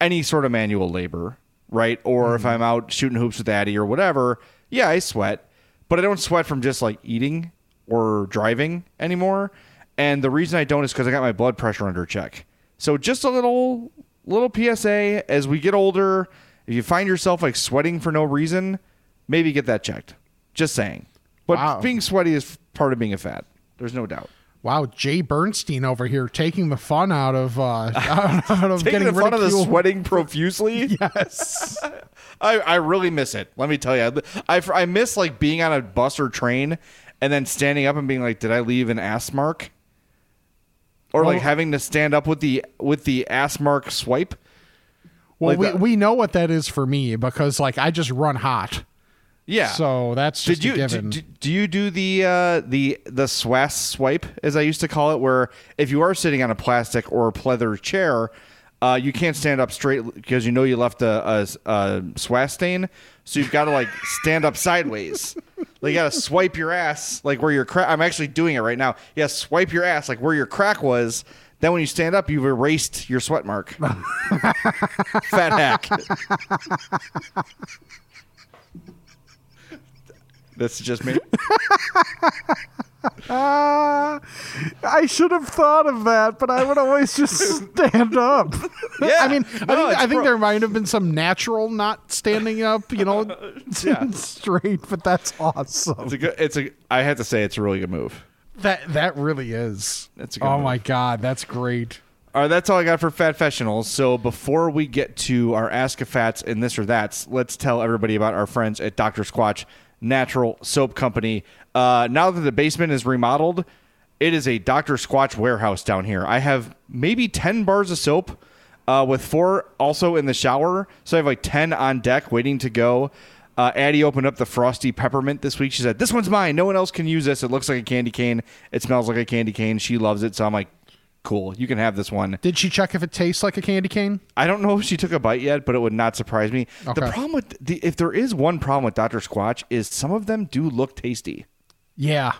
any sort of manual labor, right? Or if mm-hmm. I'm out shooting hoops with Addy or whatever, yeah, I sweat, but I don't sweat from just like eating or driving anymore. And the reason I don't is because I got my blood pressure under check. So just a little little PSA as we get older, if you find yourself like sweating for no reason, maybe get that checked. Just saying. But Wow. being sweaty is part of being a fat. There's no doubt. Wow, Jay Bernstein over here taking the fun out of uh, out, out of getting the fun of the sweating profusely. Yes. I, I really miss it. Let me tell you, I, I miss like being on a bus or train and then standing up and being like, "Did I leave an ass mark?" Or like having to stand up with the with the ass mark swipe. Well, Like we, the- we know what that is for me because like I just run hot. Yeah. So that's just Did you a do, given. do, do you do the uh, the the swass swipe as I used to call it, where if you are sitting on a plastic or pleather chair, uh, you can't stand up straight because you know you left a, a, a swass stain, so you've got to like stand up sideways. Like you got to swipe your ass like where your crack. I'm actually doing it right now. Yeah, swipe your ass like where your crack was. Then when you stand up, you've erased your sweat mark. Fat hack. That's just me. Ah, I should have thought of that, but I would always just stand up. Yeah. I mean, I think, I think pro- there might have been some natural not standing up, you know, Yeah. straight, but that's awesome. It's a good. It's a. I have to say, it's a really good move. That that really is. That's a good oh move. my god, that's great. All right, that's all I got for Fat Professionals. So before we get to our Ask a Fats and this or that's, let's tell everybody about our friends at Dr. Squatch Natural Soap Company. Uh, now that the basement is remodeled, it is a Dr. Squatch warehouse down here. I have maybe 10 bars of soap uh, with four also in the shower. So I have like 10 on deck waiting to go. Uh, Addie opened up the frosty peppermint this week. She said, This one's mine. No one else can use this. It looks like a candy cane. It smells like a candy cane. She loves it. So I'm like, Cool. You can have this one. Did she check if it tastes like a candy cane? I don't know if she took a bite yet, but it would not surprise me. The problem with the if there is one problem with Dr. Squatch is some of them do look tasty. Yeah.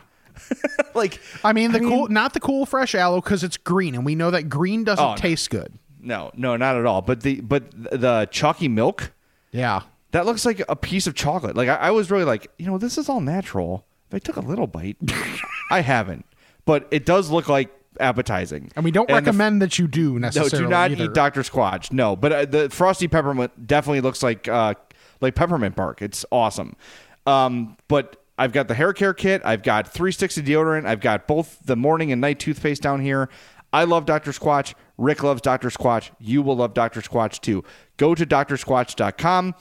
like I mean, the I mean- cool, not the cool fresh aloe because it's green, and we know that green doesn't Oh, taste good. no, no, not at all. But the but the chalky milk Yeah. that looks like a piece of chocolate. Like I, I was really like, you know, this is all natural. If I took a little bite, I haven't, but it does look like appetizing. And we don't f- recommend that you do No, necessarily. do not either. eat Dr. Squatch. No, but uh, the frosty peppermint definitely looks like uh, like peppermint bark. It's awesome. Um, but I've got the hair care kit. I've got three sticks of deodorant. I've got both the morning and night toothpaste down here. I love Dr. Squatch. Rick loves Dr. Squatch. You will love Dr. Squatch too. Go to drsquatch.com.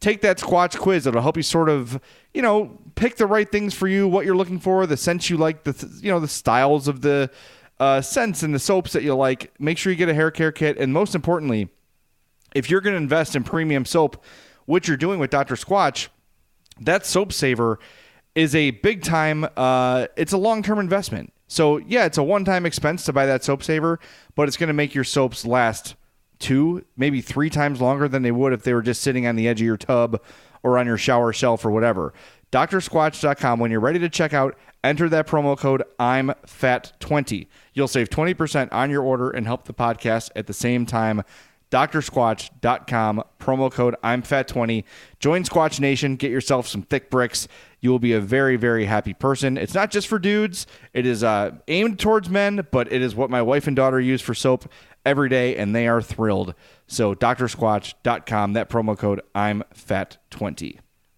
take that Squatch quiz. It'll help you sort of, you know, pick the right things for you, what you're looking for, the scents you like, the th- you know, the styles of the uh, scents and the soaps that you like. Make sure you get a hair care kit, and most importantly, if you're going to invest in premium soap, which you're doing with Dr. Squatch, that soap saver is a big time. Uh, it's a long term investment. So yeah, it's a one time expense to buy that soap saver, but it's going to make your soaps last two, maybe three times longer than they would if they were just sitting on the edge of your tub or on your shower shelf or whatever. DrSquatch.com. When you're ready to check out, enter that promo code I'm Fat20. You'll save 20% on your order and help the podcast at the same time. DrSquatch.com, promo code I'm Fat20. Join Squatch Nation, get yourself some thick bricks. You will be a very, very happy person. It's not just for dudes, it is uh, aimed towards men, but it is what my wife and daughter use for soap every day, and they are thrilled. So, DrSquatch.com, that promo code I'm Fat20.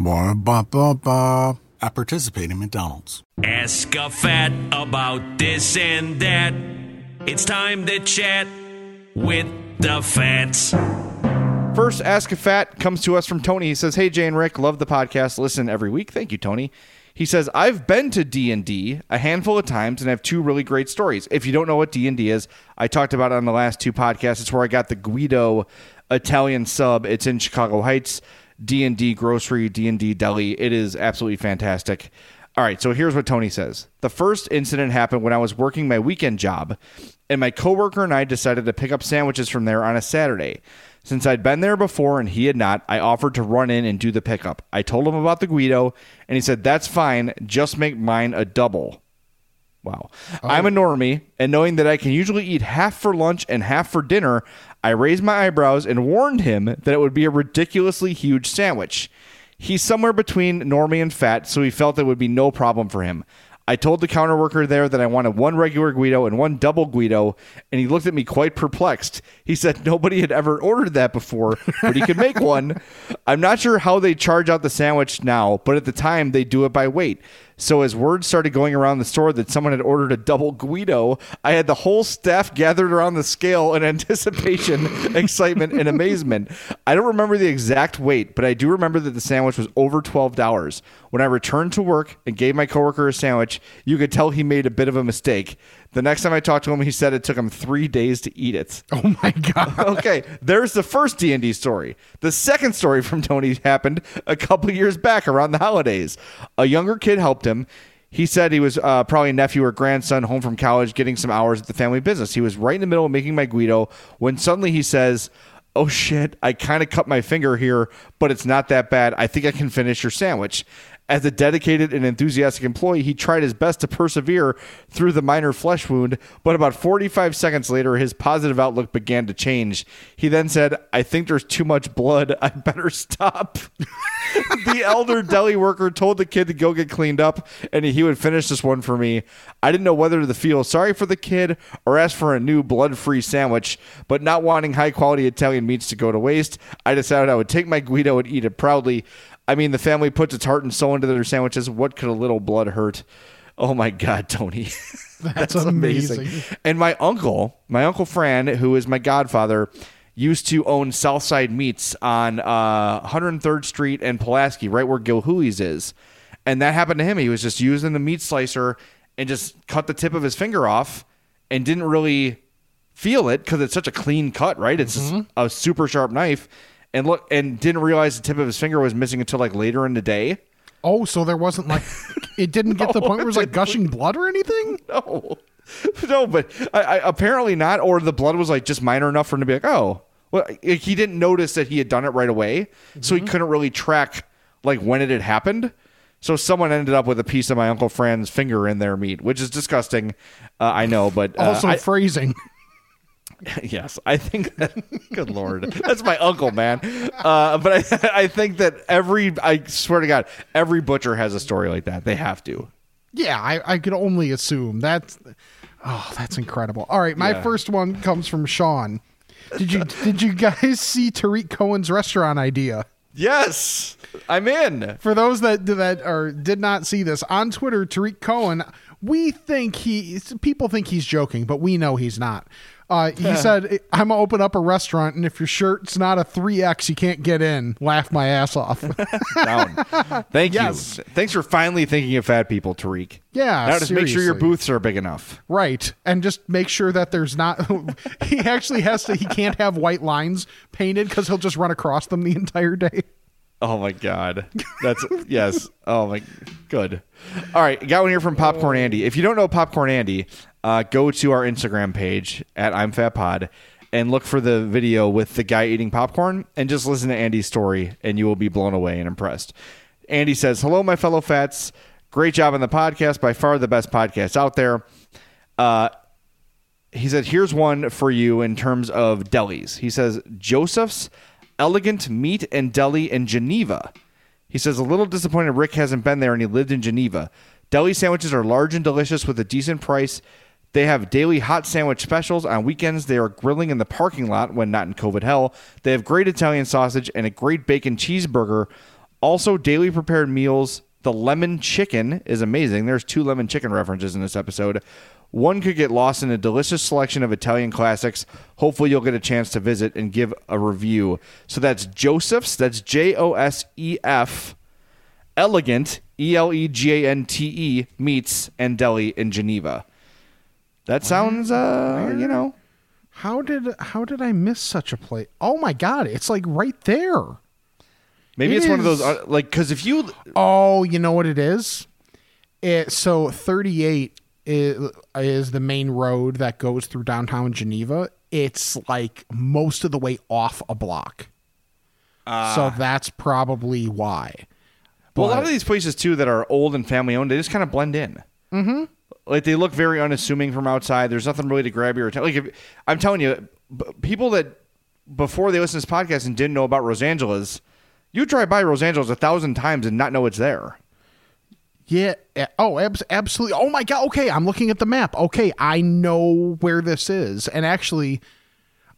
Ba ba ba ba. I participate in McDonald's. Ask a fat about this and that. It's time to chat with the fats. First, Ask a Fat comes to us from Tony. He says, "Hey Jay and Rick, love the podcast. Listen every week. Thank you, Tony." He says, "I've been to D and D a handful of times and have two really great stories. If you don't know what D and D is, I talked about it on the last two podcasts. It's where I got the Guido Italian sub. It's in Chicago Heights. D and D grocery, D and D deli. It is absolutely fantastic." All right, so here's what Tony says. The first incident happened when I was working my weekend job, and my coworker and I decided to pick up sandwiches from there on a Saturday. Since I'd been there before and he had not, I offered to run in and do the pickup. I told him about the Guido, and he said, That's fine, just make mine a double. Wow. I'm oh. a normie, and knowing that I can usually eat half for lunch and half for dinner, I raised my eyebrows and warned him that it would be a ridiculously huge sandwich. He's somewhere between normie and fat, so he felt it would be no problem for him. I told the counter worker there that I wanted one regular Guido and one double Guido, and he looked at me quite perplexed. He said nobody had ever ordered that before, but he could make one. I'm not sure how they charge out the sandwich now, but at the time they do it by weight. So as word started going around the store that someone had ordered a double Guido, I had the whole staff gathered around the scale in anticipation, excitement, and amazement. I don't remember the exact weight, but I do remember that the sandwich was over $12. When I returned to work and gave my coworker a sandwich, you could tell he made a bit of a mistake. The next time I talked to him, he said it took him three days to eat it. Oh my god! okay, there's the first D and D story. The second story from Tony happened a couple years back around the holidays. A younger kid helped him. He said he was uh, probably a nephew or grandson home from college, getting some hours at the family business. He was right in the middle of making my Guido when suddenly he says, "Oh shit! I kind of cut my finger here, but it's not that bad. I think I can finish your sandwich." As a dedicated and enthusiastic employee, he tried his best to persevere through the minor flesh wound, but about 45 seconds later, his positive outlook began to change. He then said, I think there's too much blood. I better stop. the elder deli worker told the kid to go get cleaned up and he would finish this one for me. I didn't know whether to feel sorry for the kid or ask for a new blood free sandwich, but not wanting high quality Italian meats to go to waste, I decided I would take my Guido and eat it proudly. I mean, the family puts its heart and soul into their sandwiches. What could a little blood hurt? Oh my God, Tony. That's, amazing. And my uncle, my uncle Fran, who is my godfather, used to own Southside Meats on uh, 103rd Street and Pulaski, right where Gilhooley's is. And that happened to him. He was just using the meat slicer and just cut the tip of his finger off and didn't really feel it because it's such a clean cut, right? It's just a super sharp knife. And look, and didn't realize the tip of his finger was missing until like later in the day. Oh, so there wasn't like it didn't get to the point where it was like gushing blood or anything? No, no, but I, I, apparently not. Or the blood was like just minor enough for him to be like, oh, well, he didn't notice that he had done it right away, so he couldn't really track like when it had happened. So someone ended up with a piece of my uncle Fran's finger in their meat, which is disgusting. Uh, I know, but uh, Also I- phrasing. yes, I think that. Good lord, that's my uncle, man. Uh, but I, I think that every, I swear to God, every butcher has a story like that. They have to. Yeah, I, I could only assume that's. Oh, that's incredible. All right, my Yeah. first one comes from Sean. Did you did you guys see Tarik Cohen's restaurant idea? Yes, I'm in. For those that that are did not see this on Twitter, Tarik Cohen, we think he people think he's joking, but we know he's not. Uh, he said, "I'm gonna open up a restaurant, and if your shirt's not a three X, you can't get in." Laugh my ass off. Down. Thank Yes. you. Thanks for finally thinking of fat people, Tarik. Yeah, Now just make sure your booths are big enough. Right. And just make sure that there's not he actually has to he can't have white lines painted cuz he'll just run across them the entire day. Oh my god. That's yes. Oh my good. All right, got one here from Popcorn Andy. If you don't know Popcorn Andy, uh, go to our Instagram page at I'm Fat Pod and look for the video with the guy eating popcorn and just listen to Andy's story and you will be blown away and impressed. Andy says, "Hello my fellow fats. Great job on the podcast. By far the best podcast out there." Uh he said, "Here's one for you in terms of delis." He says, "Josef's Elegant Meat and Deli in Geneva." He says, "A little disappointed Rick hasn't been there and he lived in Geneva. Deli sandwiches are large and delicious with a decent price. They have daily hot sandwich specials. On weekends, they are grilling in the parking lot when not in COVID hell. They have great Italian sausage and a great bacon cheeseburger. Also, daily prepared meals. The lemon chicken is amazing. There's two lemon chicken references in this episode. One could get lost in a delicious selection of Italian classics. Hopefully, you'll get a chance to visit and give a review. So that's Josef's. That's J O S E F. Elegant, E L E G A N T E, meats and deli in Geneva. That sounds, uh, you know. How did how did I miss such a play? Oh my god, it's like right there. Maybe It it's one of those, uh, like, because if you. Oh, you know what it is? It so 38 is, is the main road that goes through downtown Geneva. It's like most of the way off a block. so that's probably why. Well, a lot of these places, too, that are old and family owned, they just kind of blend in. Mm-hmm. Like, they look very unassuming from outside. There's nothing really to grab your attention. Like, if, I'm telling you, b- people that before they listen to this podcast and didn't know about Rosangelas, you drive by Rosangelas a thousand times and not know it's there. Yeah. Oh, abs- absolutely. Oh my god. Okay, I'm looking at the map. Okay, I know where this is, and actually,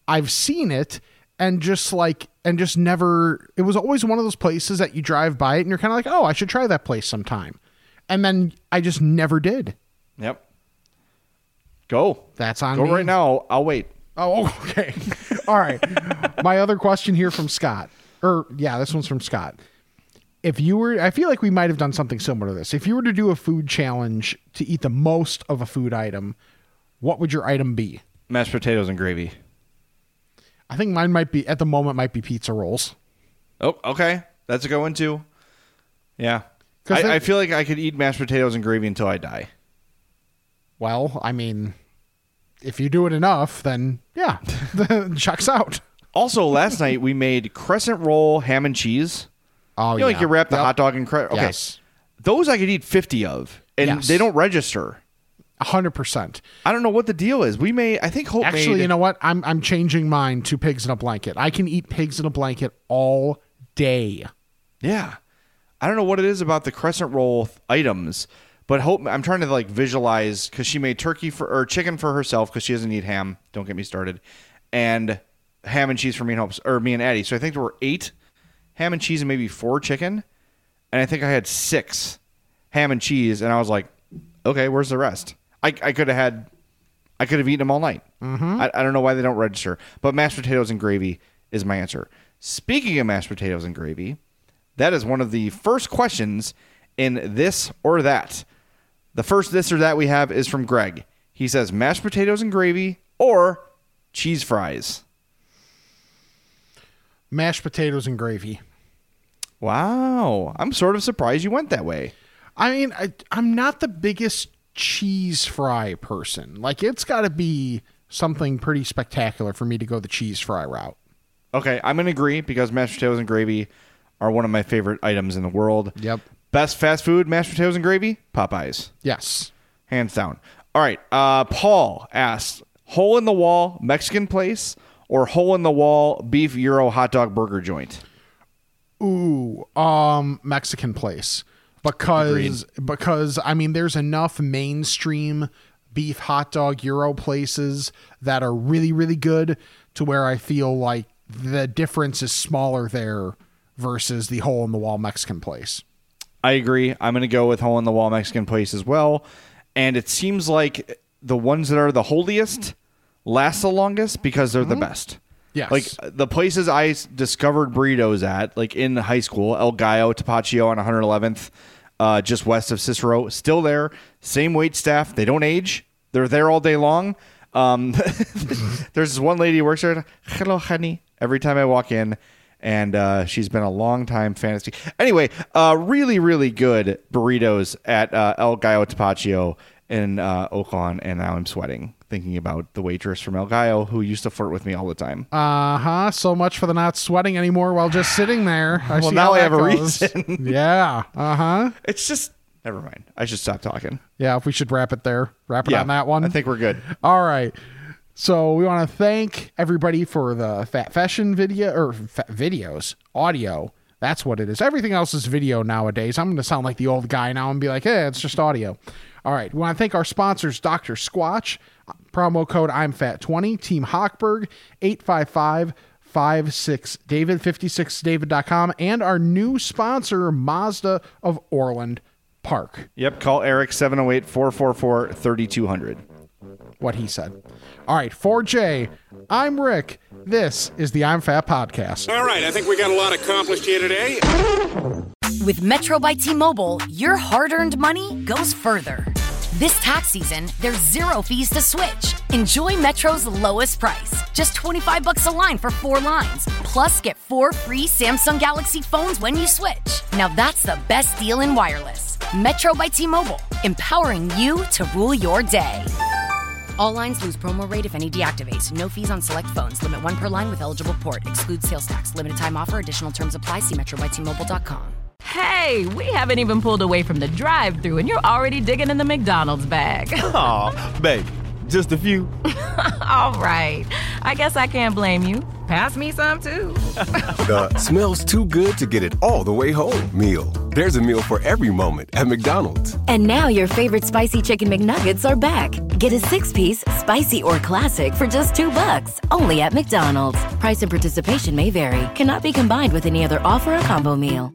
I've seen it, and just like, and just never. It was always one of those places that you drive by it, and you're kind of like, oh, I should try that place sometime, and then I just never did. Yep. Go. That's on Go me. right now. I'll wait. Oh, okay. All right. My other question here from Scott. Or yeah, this one's from Scott. If you were I feel like we might have done something similar to this. If you were to do a food challenge to eat the most of a food item, what would your item be? Mashed potatoes and gravy. I think mine might be at the moment might be pizza rolls. Oh, okay. That's a good one, too. Yeah, I, I feel like I could eat mashed potatoes and gravy until I die. Well, I mean, if you do it enough, then yeah, checks out. Also, last night we made crescent roll ham and cheese. Oh, you know, like you wrap the Yep. hot dog in cre- Okay, Yes. those I could eat fifty of, and Yes. they don't register. hundred percent. I don't know what the deal is. We may. I think Hope Actually, made. you know what? I'm I'm changing mine to pigs in a blanket. I can eat pigs in a blanket all day. Yeah, I don't know what it is about the crescent roll th- items, but Hope. I'm trying to like visualize because she made turkey for or chicken for herself because she doesn't eat ham. Don't get me started, and ham and cheese for me and Hope or me and Addie. So I think there were eight ham and cheese and maybe four chicken, and I think I had six ham and cheese, and I was like, okay, where's the rest? I I could have had. I could have eaten them all night. Mm-hmm. I, I don't know why they don't register, but mashed potatoes and gravy is my answer. Speaking of mashed potatoes and gravy, that is one of the first questions in this or that. The first this or that we have is from Greg. He says mashed potatoes and gravy or cheese fries. Mashed potatoes and gravy. Wow. I'm sort of surprised you went that way. I mean, I, I'm not the biggest cheese fry person. Like, it's got to be something pretty spectacular for me to go the cheese fry route. Okay, I'm going to agree because mashed potatoes and gravy are one of my favorite items in the world. Yep. Best fast food, mashed potatoes and gravy? Popeyes. Yes. Hands down. All right. Uh, Paul asked hole in the wall Mexican place or hole in the wall beef euro hot dog burger joint? Ooh, um, Mexican place because because I mean, there's enough mainstream beef hot dog euro places that are really really good to where I feel like the difference is smaller there versus the hole in the wall Mexican place. I agree. I'm going to go with hole in the wall Mexican place as well. And it seems like the ones that are the holiest last the longest because they're the best. Yes. Like the places I discovered burritos at, like in high school, El Gallo, Tapatio on 111th, uh, just west of Cicero, still there. Same wait staff. They don't age. They're there all day long. Um, there's this one lady who works there. Hello, honey. Every time I walk in, and uh, she's been a long time fantasy. Anyway, uh, really, really good burritos at uh, El Gallo Tapatio in uh, Oak Lawn, and now I'm sweating thinking about the waitress from El Gallo who used to flirt with me all the time. Uh huh. So much for the not sweating anymore while just sitting there. I Well, now I have a reason. yeah. Uh huh. It's just never mind. I should stop talking. Yeah. If we should wrap it there, wrap it Yeah, on that one. I think we're good. All right. So we want to thank everybody for the fat fashion video or videos, audio. That's what it is. Everything else is video nowadays. I'm going to sound like the old guy now and be like, hey, it's just audio. All right. We want to thank our sponsors, Dr. Squatch, promo code I'm Fat 20 Team Hochberg, 855 56 David, 56david.com, and our new sponsor, Mazda of Orland Park. Yep. Call Eric 708 444 3200. What he said. All right, 4J, I'm Rick. This is the I'm Fat podcast. All right, I think we got a lot accomplished here today. With Metro by T Mobile, your hard earned money goes further. This tax season, there's zero fees to switch. Enjoy Metro's lowest price, just 25 bucks a line for four lines. Plus, get four free Samsung Galaxy phones when you switch. Now that's the best deal in wireless. Metro by T Mobile, empowering you to rule your day. All lines lose promo rate if any deactivates. No fees on select phones. Limit one per line with eligible port. Excludes sales tax. Limited time offer. Additional terms apply. See metrobytmobile.com. Hey, we haven't even pulled away from the drive thru and you're already digging in the McDonald's bag. Aw, babe, just a few. All right. I guess I can't blame you. Pass me some too. The smells too good to get it all the way home meal. There's a meal for every moment at McDonald's. And now your favorite spicy chicken McNuggets are back. Get a six-piece, spicy or classic for just two bucks, only at McDonald's. Price and participation may vary. Cannot be combined with any other offer or combo meal.